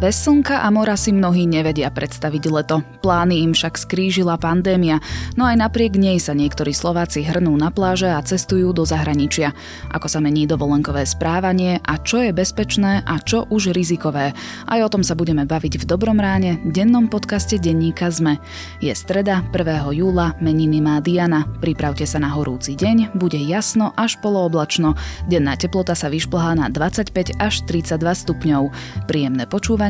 Bez slnka a mora si mnohí nevedia predstaviť leto. Plány im však skrížila pandémia, no aj napriek nej sa niektorí Slováci hrnú na pláže a cestujú do zahraničia. Ako sa mení dovolenkové správanie a čo je bezpečné a čo už rizikové. Aj o tom sa budeme baviť v Dobrom ráne, dennom podcaste denníka ZME. Je streda, 1. júla, meniny má Diana. Pripravte sa na horúci deň, bude jasno až polooblačno. Denná teplota sa vyšplhá na 25 až 32 stupňov. Príjemné počúvanie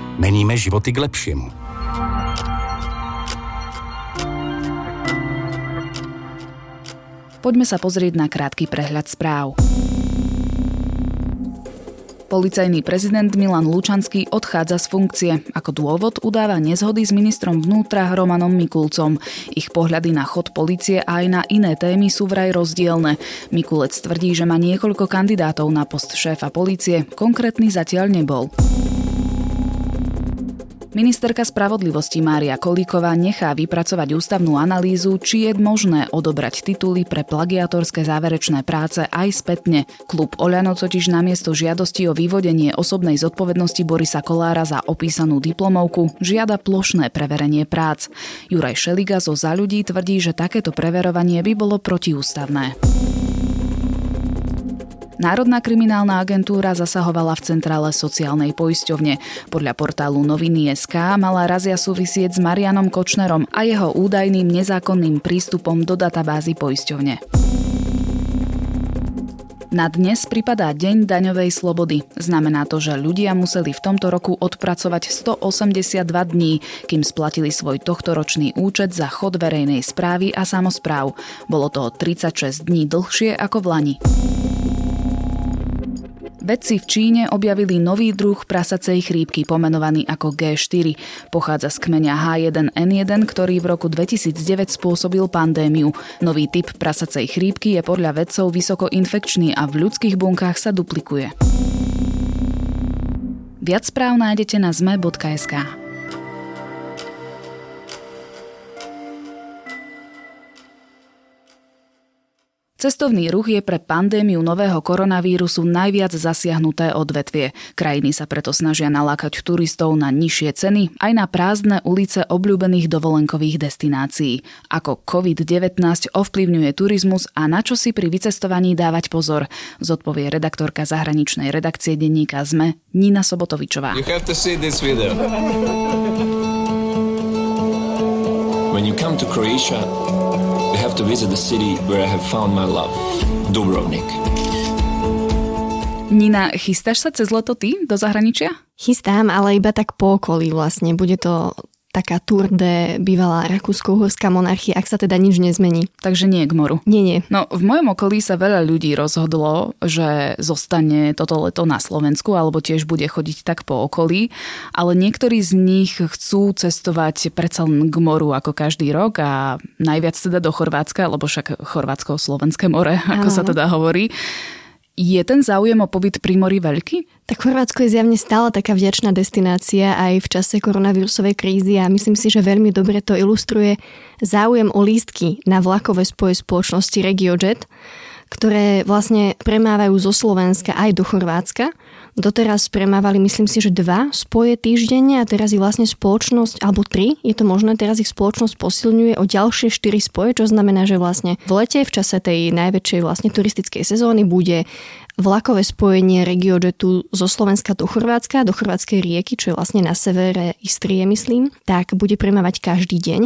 Meníme životy k lepšiemu. Poďme sa pozrieť na krátky prehľad správ. Policajný prezident Milan Lučanský odchádza z funkcie. Ako dôvod udáva nezhody s ministrom vnútra Romanom Mikulcom. Ich pohľady na chod policie a aj na iné témy sú vraj rozdielne. Mikulec tvrdí, že má niekoľko kandidátov na post šéfa policie, konkrétny zatiaľ nebol. Ministerka spravodlivosti Mária Kolíková nechá vypracovať ústavnú analýzu, či je možné odobrať tituly pre plagiatorské záverečné práce aj spätne. Klub Oľano totiž namiesto žiadosti o vyvodenie osobnej zodpovednosti Borisa Kolára za opísanú diplomovku žiada plošné preverenie prác. Juraj Šeliga zo Za ľudí tvrdí, že takéto preverovanie by bolo protiústavné. Národná kriminálna agentúra zasahovala v centrále sociálnej poisťovne. Podľa portálu Noviny.sk mala razia súvisieť s Marianom Kočnerom a jeho údajným nezákonným prístupom do databázy poisťovne. Na dnes pripadá Deň daňovej slobody. Znamená to, že ľudia museli v tomto roku odpracovať 182 dní, kým splatili svoj tohtoročný účet za chod verejnej správy a samozpráv. Bolo to 36 dní dlhšie ako v Lani. Vedci v Číne objavili nový druh prasacej chrípky pomenovaný ako G4. Pochádza z kmeňa H1N1, ktorý v roku 2009 spôsobil pandémiu. Nový typ prasacej chrípky je podľa vedcov vysoko infekčný a v ľudských bunkách sa duplikuje. Viac správ nájdete na zme.sk. Cestovný ruch je pre pandémiu nového koronavírusu najviac zasiahnuté odvetvie. Krajiny sa preto snažia nalákať turistov na nižšie ceny aj na prázdne ulice obľúbených dovolenkových destinácií. Ako COVID-19 ovplyvňuje turizmus a na čo si pri vycestovaní dávať pozor, zodpovie redaktorka zahraničnej redakcie denníka ZME Nina Sobotovičová. When you come to Croatia, have to visit the city where I have found my love, Dubrovnik. Nina, chystáš sa cez leto ty do zahraničia? Chystám, ale iba tak po okolí vlastne. Bude to taká tour de bývalá rakúsko-uhorská monarchia, ak sa teda nič nezmení. Takže nie k moru. Nie, nie. No, v mojom okolí sa veľa ľudí rozhodlo, že zostane toto leto na Slovensku, alebo tiež bude chodiť tak po okolí, ale niektorí z nich chcú cestovať predsa len k moru ako každý rok a najviac teda do Chorvátska, lebo však Chorvátsko-Slovenské more, ako Aha. sa teda hovorí. Je ten záujem o pobyt pri mori veľký? Tak Chorvátsko je zjavne stále taká vďačná destinácia aj v čase koronavírusovej krízy a myslím si, že veľmi dobre to ilustruje záujem o lístky na vlakové spoje spoločnosti RegioJet, ktoré vlastne premávajú zo Slovenska aj do Chorvátska Doteraz premávali, myslím si, že dva spoje týždenne a teraz ich vlastne spoločnosť, alebo tri, je to možné, teraz ich spoločnosť posilňuje o ďalšie štyri spoje, čo znamená, že vlastne v lete, v čase tej najväčšej vlastne turistickej sezóny bude vlakové spojenie RegioJetu zo Slovenska do Chorvátska, do Chorvátskej rieky, čo je vlastne na severe Istrie, myslím, tak bude premávať každý deň.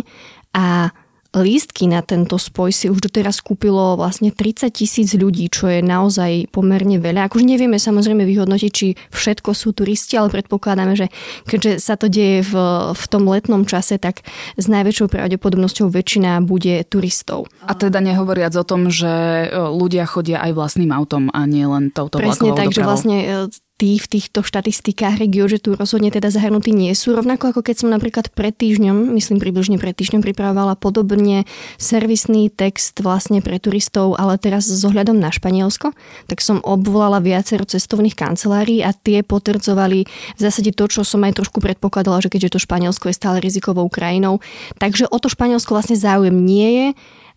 A lístky na tento spoj si už doteraz kúpilo vlastne 30 tisíc ľudí, čo je naozaj pomerne veľa. Akože nevieme samozrejme vyhodnotiť, či všetko sú turisti, ale predpokladáme, že keďže sa to deje v, v tom letnom čase, tak s najväčšou pravdepodobnosťou väčšina bude turistov. A teda nehovoriac o tom, že e, ľudia chodia aj vlastným autom a nie len touto Presne tak, dopravou. že vlastne e, tí v týchto štatistikách tu rozhodne teda zahrnutí nie sú. Rovnako ako keď som napríklad pred týždňom, myslím približne pred týždňom, pripravovala podobne servisný text vlastne pre turistov, ale teraz s ohľadom na Španielsko, tak som obvolala viacero cestovných kancelárií a tie potvrdzovali v zásade to, čo som aj trošku predpokladala, že keďže to Španielsko je stále rizikovou krajinou. Takže o to Španielsko vlastne záujem nie je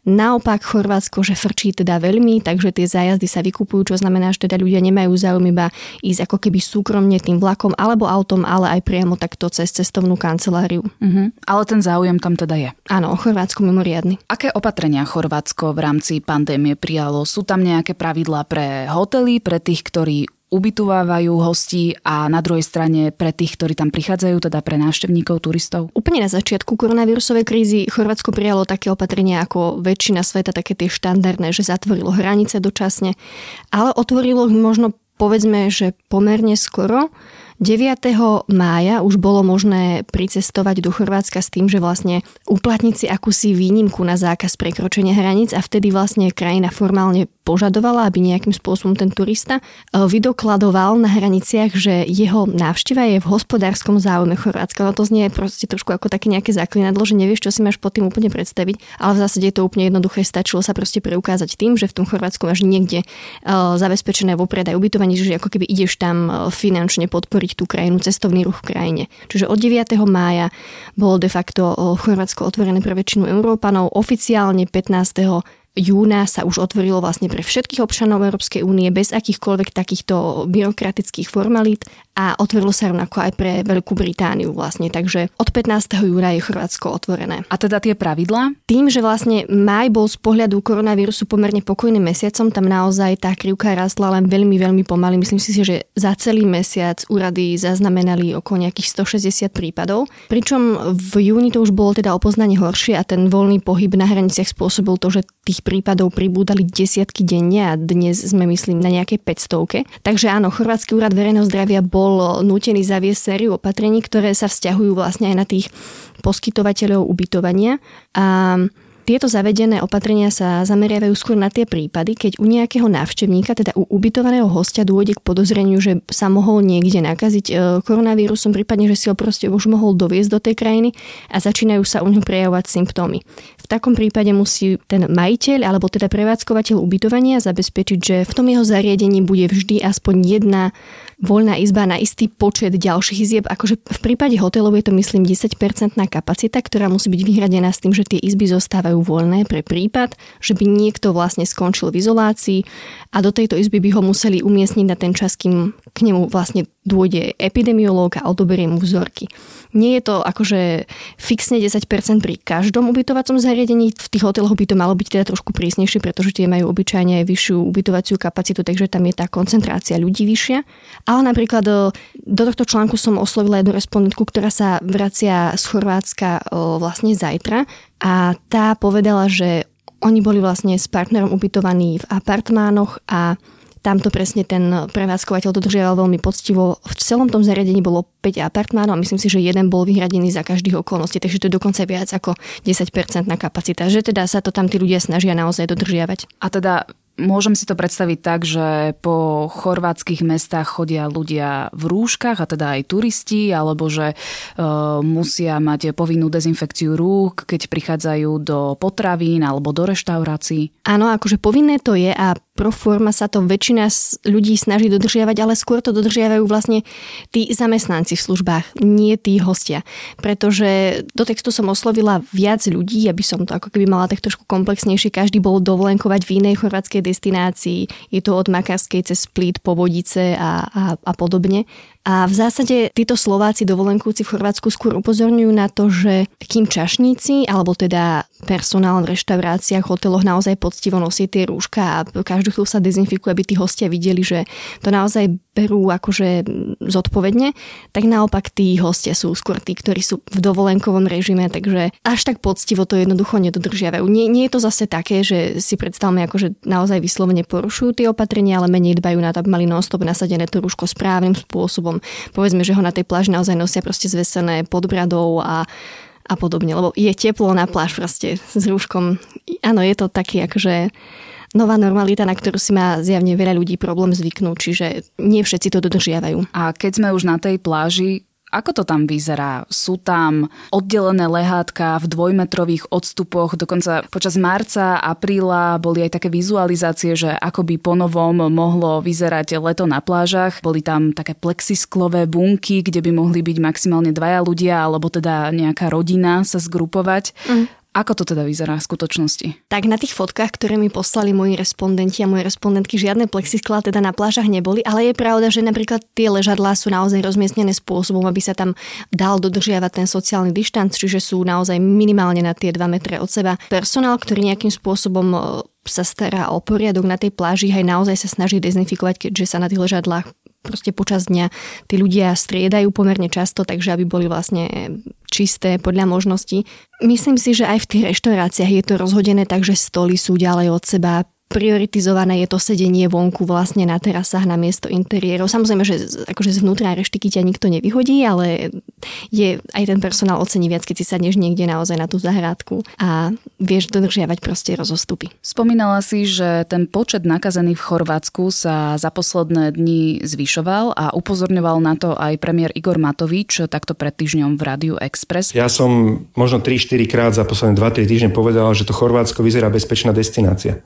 Naopak Chorvátsko, že frčí teda veľmi, takže tie zájazdy sa vykupujú, čo znamená, že teda ľudia nemajú záujem iba ísť ako keby súkromne tým vlakom alebo autom, ale aj priamo takto cez cestovnú kanceláriu. Uh-huh. Ale ten záujem tam teda je. Áno, Chorvátsko mimoriadny. Aké opatrenia Chorvátsko v rámci pandémie prijalo? Sú tam nejaké pravidlá pre hotely, pre tých, ktorí ubytovávajú hostí a na druhej strane pre tých, ktorí tam prichádzajú, teda pre návštevníkov, turistov? Úplne na začiatku koronavírusovej krízy Chorvátsko prijalo také opatrenia ako väčšina sveta, také tie štandardné, že zatvorilo hranice dočasne, ale otvorilo možno povedzme, že pomerne skoro 9. mája už bolo možné pricestovať do Chorvátska s tým, že vlastne uplatniť si akúsi výnimku na zákaz prekročenia hraníc a vtedy vlastne krajina formálne požadovala, aby nejakým spôsobom ten turista e, vydokladoval na hraniciach, že jeho návšteva je v hospodárskom záujme Chorvátska. No to znie proste trošku ako také nejaké zaklinadlo, že nevieš, čo si máš pod tým úplne predstaviť, ale v zásade je to úplne jednoduché. Stačilo sa proste preukázať tým, že v tom Chorvátsku máš niekde uh, zabezpečené vopred aj ubytovanie, že ako keby ideš tam e, finančne podporiť tú krajinu, cestovný ruch v krajine. Čiže od 9. mája bolo de facto Chorvátsko otvorené pre väčšinu Európanov, oficiálne 15 júna sa už otvorilo vlastne pre všetkých občanov Európskej únie bez akýchkoľvek takýchto byrokratických formalít a otvorilo sa rovnako aj pre Veľkú Britániu vlastne. Takže od 15. júna je Chorvátsko otvorené. A teda tie pravidlá? Tým, že vlastne maj bol z pohľadu koronavírusu pomerne pokojným mesiacom, tam naozaj tá krivka rastla len veľmi, veľmi pomaly. Myslím si, že za celý mesiac úrady zaznamenali okolo nejakých 160 prípadov. Pričom v júni to už bolo teda opoznanie horšie a ten voľný pohyb na hraniciach spôsobil to, že tých prípadov pribúdali desiatky denne a dnes sme myslím na nejakej 500. Takže áno, Chorvátsky úrad verejného zdravia bol nútený zaviesť sériu opatrení, ktoré sa vzťahujú vlastne aj na tých poskytovateľov ubytovania. A tieto zavedené opatrenia sa zameriavajú skôr na tie prípady, keď u nejakého návštevníka, teda u ubytovaného hostia, dôjde k podozreniu, že sa mohol niekde nakaziť e, koronavírusom, prípadne, že si ho proste už mohol doviezť do tej krajiny a začínajú sa u neho prejavovať symptómy. V takom prípade musí ten majiteľ alebo teda prevádzkovateľ ubytovania zabezpečiť, že v tom jeho zariadení bude vždy aspoň jedna voľná izba na istý počet ďalších izieb. Akože v prípade hotelov je to myslím 10% kapacita, ktorá musí byť vyhradená s tým, že tie izby zostávajú voľné pre prípad, že by niekto vlastne skončil v izolácii a do tejto izby by ho museli umiestniť na ten čas, kým k nemu vlastne dôjde epidemiológ a odoberie mu vzorky. Nie je to akože fixne 10% pri každom ubytovacom zariadení. V tých hoteloch by to malo byť teda trošku prísnejšie, pretože tie majú obyčajne aj vyššiu ubytovaciu kapacitu, takže tam je tá koncentrácia ľudí vyššia. Ale napríklad e, do tohto článku som oslovila jednu respondentku, ktorá sa vracia z Chorvátska e, vlastne zajtra a tá povedala, že oni boli vlastne s partnerom ubytovaní v apartmánoch a tam to presne ten prevádzkovateľ dodržiaval veľmi poctivo. V celom tom zariadení bolo 5 apartmánov a myslím si, že jeden bol vyhradený za každých okolností, takže to je dokonca viac ako 10% na kapacita. Že teda sa to tam tí ľudia snažia naozaj dodržiavať. A teda Môžem si to predstaviť tak, že po chorvátskych mestách chodia ľudia v rúškach, a teda aj turisti, alebo že e, musia mať povinnú dezinfekciu rúk, keď prichádzajú do potravín alebo do reštaurácií. Áno, akože povinné to je a pro forma sa to väčšina ľudí snaží dodržiavať, ale skôr to dodržiavajú vlastne tí zamestnanci v službách, nie tí hostia. Pretože do textu som oslovila viac ľudí, aby som to ako keby mala tak trošku komplexnejšie. Každý bol dovolenkovať v inej chorvátskej destinácii. Je to od Makarskej cez Splít, Povodice a, a, a podobne. A v zásade títo Slováci dovolenkúci v Chorvátsku skôr upozorňujú na to, že kým čašníci, alebo teda personál v reštauráciách, hoteloch naozaj poctivo nosí tie rúška a každú chvíľu sa dezinfikuje, aby tí hostia videli, že to naozaj berú akože zodpovedne, tak naopak tí hostia sú skôr tí, ktorí sú v dovolenkovom režime, takže až tak poctivo to jednoducho nedodržiavajú. Nie, nie je to zase také, že si predstavme ako, že naozaj vyslovene porušujú tie opatrenia, ale menej dbajú na to, aby mali non-stop nasadené to rúško správnym spôsobom. Povedzme, že ho na tej pláži naozaj nosia proste zvesené pod bradou a a podobne, lebo je teplo na pláž proste s rúškom. Áno, je to taký akože nová normalita, na ktorú si má zjavne veľa ľudí problém zvyknúť, čiže nie všetci to dodržiavajú. A keď sme už na tej pláži, ako to tam vyzerá? Sú tam oddelené lehátka v dvojmetrových odstupoch, dokonca počas marca, apríla boli aj také vizualizácie, že ako by ponovom mohlo vyzerať leto na plážach. Boli tam také plexisklové bunky, kde by mohli byť maximálne dvaja ľudia, alebo teda nejaká rodina sa zgrupovať. Mm. Ako to teda vyzerá v skutočnosti? Tak na tých fotkách, ktoré mi poslali moji respondenti a moje respondentky, žiadne plexisklá teda na plážach neboli, ale je pravda, že napríklad tie ležadlá sú naozaj rozmiestnené spôsobom, aby sa tam dal dodržiavať ten sociálny dištanc, čiže sú naozaj minimálne na tie 2 metre od seba. Personál, ktorý nejakým spôsobom e, sa stará o poriadok na tej pláži, aj naozaj sa snaží dezinfikovať, keďže sa na tých ležadlách proste počas dňa tí ľudia striedajú pomerne často, takže aby boli vlastne čisté podľa možností. Myslím si, že aj v tých reštauráciách je to rozhodené tak, že stoly sú ďalej od seba, prioritizované je to sedenie vonku vlastne na terasách na miesto interiérov. Samozrejme, že akože zvnútra reštiky ťa nikto nevyhodí, ale je aj ten personál ocení viac, keď si sadneš niekde naozaj na tú zahrádku a vieš dodržiavať proste rozostupy. Spomínala si, že ten počet nakazených v Chorvátsku sa za posledné dni zvyšoval a upozorňoval na to aj premiér Igor Matovič takto pred týždňom v Rádiu Express. Ja som možno 3-4 krát za posledné 2-3 týždne povedal, že to Chorvátsko vyzerá bezpečná destinácia.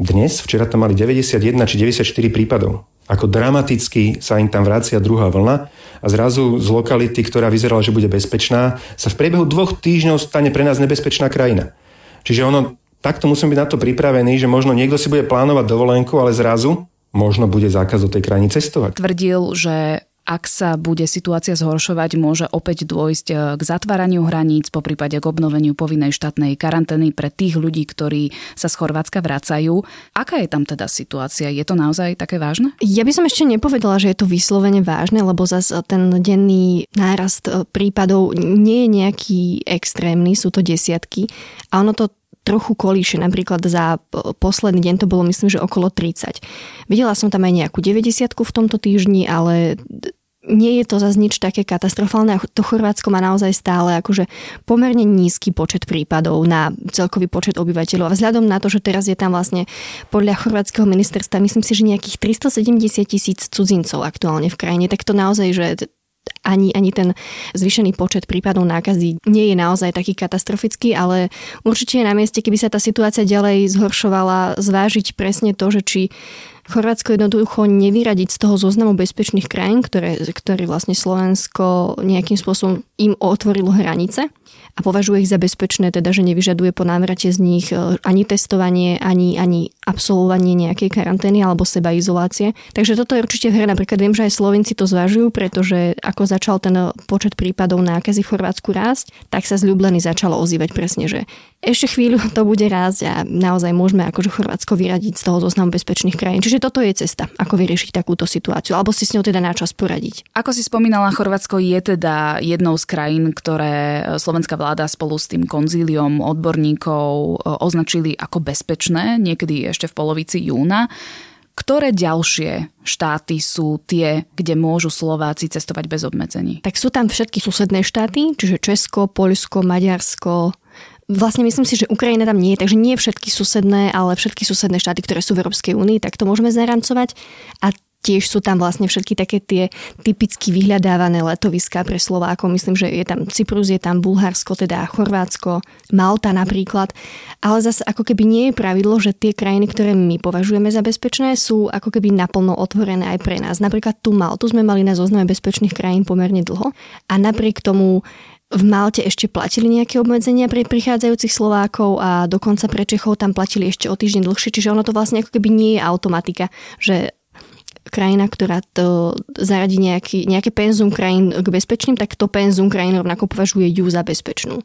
Dnes, včera tam mali 91 či 94 prípadov. Ako dramaticky sa im tam vracia druhá vlna a zrazu z lokality, ktorá vyzerala, že bude bezpečná, sa v priebehu dvoch týždňov stane pre nás nebezpečná krajina. Čiže ono, takto musím byť na to pripravený, že možno niekto si bude plánovať dovolenku, ale zrazu možno bude zákaz do tej krajiny cestovať. Tvrdil, že ak sa bude situácia zhoršovať, môže opäť dôjsť e, k zatváraniu hraníc, po prípade k obnoveniu povinnej štátnej karantény pre tých ľudí, ktorí sa z Chorvátska vracajú. Aká je tam teda situácia? Je to naozaj také vážne? Ja by som ešte nepovedala, že je to vyslovene vážne, lebo zase ten denný nárast e, prípadov nie je nejaký extrémny, sú to desiatky. A ono to trochu kolíše. Napríklad za posledný deň to bolo myslím, že okolo 30. Videla som tam aj nejakú 90 v tomto týždni, ale nie je to zase nič také katastrofálne. To Chorvátsko má naozaj stále akože pomerne nízky počet prípadov na celkový počet obyvateľov. A vzhľadom na to, že teraz je tam vlastne podľa chorvátskeho ministerstva, myslím si, že nejakých 370 tisíc cudzincov aktuálne v krajine, tak to naozaj, že ani, ani ten zvýšený počet prípadov nákazy nie je naozaj taký katastrofický, ale určite je na mieste, keby sa tá situácia ďalej zhoršovala, zvážiť presne to, že či Chorvátsko jednoducho nevyradiť z toho zoznamu bezpečných krajín, ktoré, ktoré vlastne Slovensko nejakým spôsobom im otvorilo hranice a považuje ich za bezpečné, teda že nevyžaduje po návrate z nich e, ani testovanie, ani, ani absolvovanie nejakej karantény alebo seba izolácie. Takže toto je určite hra. Napríklad viem, že aj Slovenci to zvažujú, pretože ako začal ten počet prípadov nákazy v Chorvátsku rásť, tak sa z začalo ozývať presne, že ešte chvíľu to bude rásť a naozaj môžeme akože Chorvátsko vyradiť z toho zoznamu bezpečných krajín. Čiže toto je cesta, ako vyriešiť takúto situáciu, alebo si s ňou teda načas poradiť. Ako si spomínala, Chorvátsko je teda jednou z krajín, ktoré slovenská vláda spolu s tým konzíliom odborníkov e, označili ako bezpečné, niekedy ešte v polovici júna. Ktoré ďalšie štáty sú tie, kde môžu Slováci cestovať bez obmedzení? Tak sú tam všetky susedné štáty, čiže Česko, Poľsko, Maďarsko, Vlastne myslím si, že Ukrajina tam nie je, takže nie všetky susedné, ale všetky susedné štáty, ktoré sú v Európskej únii, tak to môžeme zarancovať. A Tiež sú tam vlastne všetky také tie typicky vyhľadávané letoviská pre Slovákov. Myslím, že je tam Cyprus, je tam Bulharsko, teda Chorvátsko, Malta napríklad. Ale zase ako keby nie je pravidlo, že tie krajiny, ktoré my považujeme za bezpečné, sú ako keby naplno otvorené aj pre nás. Napríklad tu Maltu sme mali na zozname bezpečných krajín pomerne dlho a napriek tomu v Malte ešte platili nejaké obmedzenia pre prichádzajúcich Slovákov a dokonca pre Čechov tam platili ešte o týždeň dlhšie, čiže ono to vlastne ako keby nie je automatika, že krajina, ktorá to zaradí nejaký, nejaké penzum krajín k bezpečným, tak to penzum krajín rovnako považuje ju za bezpečnú.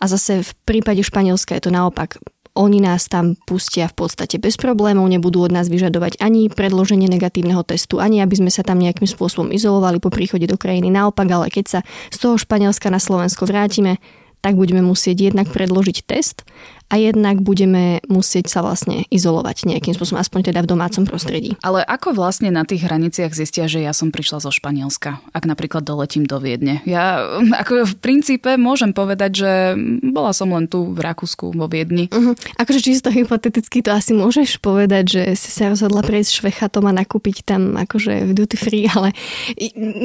A zase v prípade Španielska je to naopak oni nás tam pustia v podstate bez problémov, nebudú od nás vyžadovať ani predloženie negatívneho testu, ani aby sme sa tam nejakým spôsobom izolovali po príchode do krajiny. Naopak, ale keď sa z toho Španielska na Slovensko vrátime, tak budeme musieť jednak predložiť test a jednak budeme musieť sa vlastne izolovať nejakým spôsobom, aspoň teda v domácom prostredí. Ale ako vlastne na tých hraniciach zistia, že ja som prišla zo Španielska, ak napríklad doletím do Viedne? Ja ako v princípe môžem povedať, že bola som len tu v Rakúsku, vo Viedni. Uh-huh. Akože čisto hypoteticky to asi môžeš povedať, že si sa rozhodla prejsť švechatom a nakúpiť tam akože v duty free, ale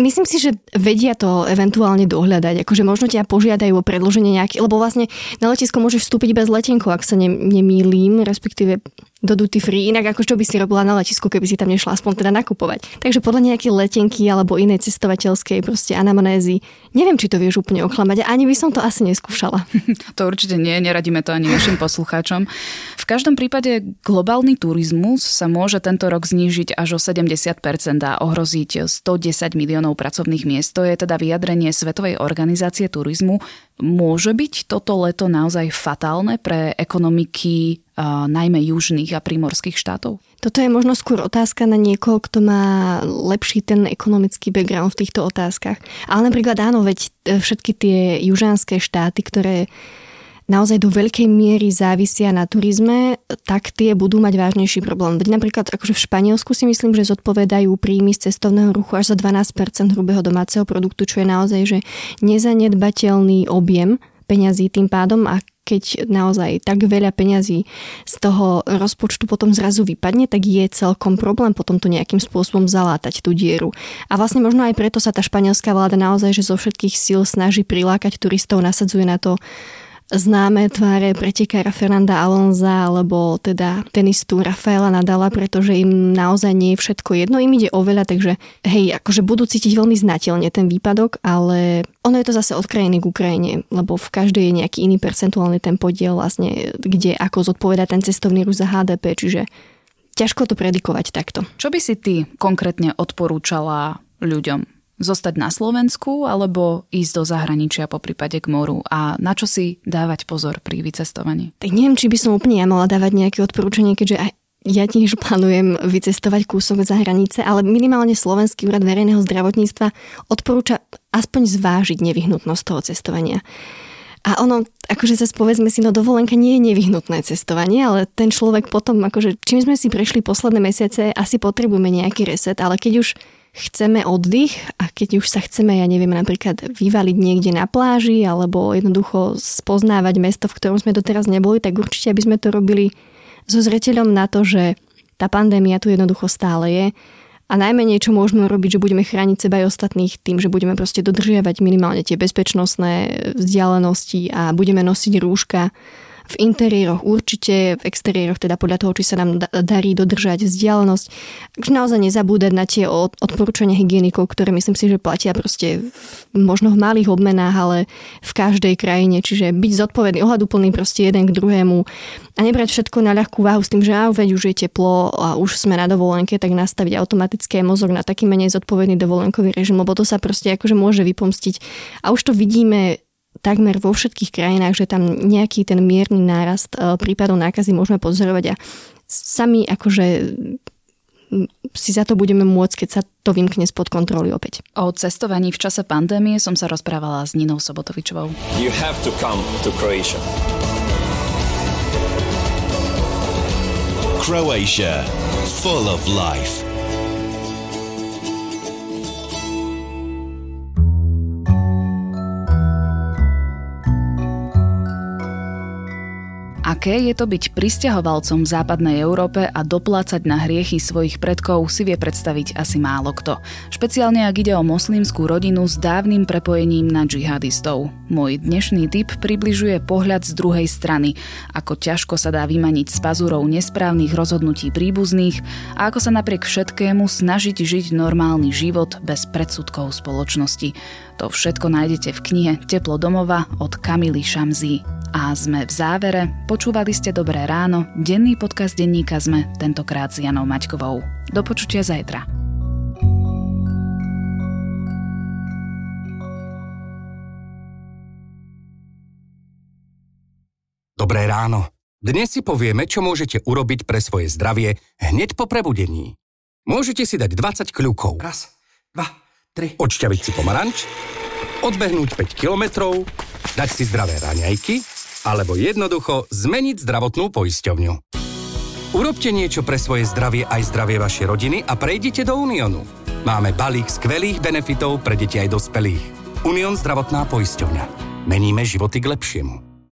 myslím si, že vedia to eventuálne dohľadať. Akože možno ťa požiadajú o predloženie nejaký, lebo vlastne na letisko môžeš vstúpiť bez letenia letenkou, ak sa ne, nemýlim, respektíve do duty free, inak ako čo by si robila na letisku, keby si tam nešla aspoň teda nakupovať. Takže podľa nejakej letenky alebo inej cestovateľskej proste anamnézy, neviem, či to vieš úplne oklamať, ani by som to asi neskúšala. To určite nie, neradíme to ani našim poslucháčom. V každom prípade globálny turizmus sa môže tento rok znížiť až o 70% a ohroziť 110 miliónov pracovných miest. To je teda vyjadrenie Svetovej organizácie turizmu. Môže byť toto leto naozaj fatálne pre ekonomiky najmä južných a primorských štátov? Toto je možno skôr otázka na niekoho, kto má lepší ten ekonomický background v týchto otázkach. Ale napríklad áno, veď e, všetky tie južanské štáty, ktoré naozaj do veľkej miery závisia na turizme, tak tie budú mať vážnejší problém. Veď napríklad akože v Španielsku si myslím, že zodpovedajú príjmy z cestovného ruchu až za 12% hrubého domáceho produktu, čo je naozaj že nezanedbateľný objem peňazí tým pádom a keď naozaj tak veľa peňazí z toho rozpočtu potom zrazu vypadne, tak je celkom problém potom to nejakým spôsobom zalátať tú dieru. A vlastne možno aj preto sa tá španielská vláda naozaj, že zo všetkých síl snaží prilákať turistov, nasadzuje na to známe tváre pretekára Fernanda Alonza alebo teda tenistu Rafaela Nadala, pretože im naozaj nie je všetko jedno, im ide oveľa, takže hej, akože budú cítiť veľmi znateľne ten výpadok, ale ono je to zase od krajiny k Ukrajine, lebo v každej je nejaký iný percentuálny ten podiel vlastne, kde ako zodpoveda ten cestovný ruch za HDP, čiže ťažko to predikovať takto. Čo by si ty konkrétne odporúčala ľuďom? Zostať na Slovensku alebo ísť do zahraničia po prípade k moru a na čo si dávať pozor pri vycestovaní? Tak neviem, či by som úplne ja mala dávať nejaké odporúčanie, keďže aj ja tiež plánujem vycestovať kúsok za hranice, ale minimálne Slovenský úrad verejného zdravotníctva odporúča aspoň zvážiť nevyhnutnosť toho cestovania. A ono, akože sa povedzme si, no dovolenka nie je nevyhnutné cestovanie, ale ten človek potom, akože čím sme si prešli posledné mesiace, asi potrebujeme nejaký reset, ale keď už chceme oddych a keď už sa chceme, ja neviem, napríklad vyvaliť niekde na pláži alebo jednoducho spoznávať mesto, v ktorom sme doteraz neboli, tak určite aby sme to robili so zreteľom na to, že tá pandémia tu jednoducho stále je. A najmenej, čo môžeme robiť, že budeme chrániť seba aj ostatných tým, že budeme proste dodržiavať minimálne tie bezpečnostné vzdialenosti a budeme nosiť rúška v interiéroch určite, v exteriéroch teda podľa toho, či sa nám darí dodržať vzdialenosť. Takže naozaj nezabúdať na tie odporúčania hygienikov, ktoré myslím si, že platia proste možno v malých obmenách, ale v každej krajine. Čiže byť zodpovedný, ohľaduplný proste jeden k druhému a nebrať všetko na ľahkú váhu s tým, že á, veď už je teplo a už sme na dovolenke, tak nastaviť automaticky aj mozog na taký menej zodpovedný dovolenkový režim, lebo to sa proste akože môže vypomstiť. A už to vidíme takmer vo všetkých krajinách, že tam nejaký ten mierny nárast e, prípadov nákazy môžeme pozorovať a sami akože si za to budeme môcť, keď sa to vymkne spod kontroly opäť. O cestovaní v čase pandémie som sa rozprávala s Ninou Sobotovičovou. You have to come to Croatia. Croatia. Full of life. Aké je to byť pristahovalcom v západnej Európe a doplácať na hriechy svojich predkov si vie predstaviť asi málo kto. Špeciálne ak ide o moslimskú rodinu s dávnym prepojením na džihadistov. Môj dnešný typ približuje pohľad z druhej strany, ako ťažko sa dá vymaniť z pazurov nesprávnych rozhodnutí príbuzných a ako sa napriek všetkému snažiť žiť normálny život bez predsudkov spoločnosti. To všetko nájdete v knihe Teplo domova od Kamily Šamzí. A sme v závere. Počúvali ste Dobré ráno, denný podcast denníka sme, tentokrát s Janou Maťkovou. Do počutia zajtra. Dobré ráno. Dnes si povieme, čo môžete urobiť pre svoje zdravie hneď po prebudení. Môžete si dať 20 kľúkov, Raz, dva, tri. odšťaviť si pomaranč, odbehnúť 5 kilometrov, dať si zdravé raňajky alebo jednoducho zmeniť zdravotnú poisťovňu. Urobte niečo pre svoje zdravie aj zdravie vašej rodiny a prejdite do Uniónu. Máme balík skvelých benefitov pre deti aj dospelých. Unión zdravotná poisťovňa. Meníme životy k lepšiemu.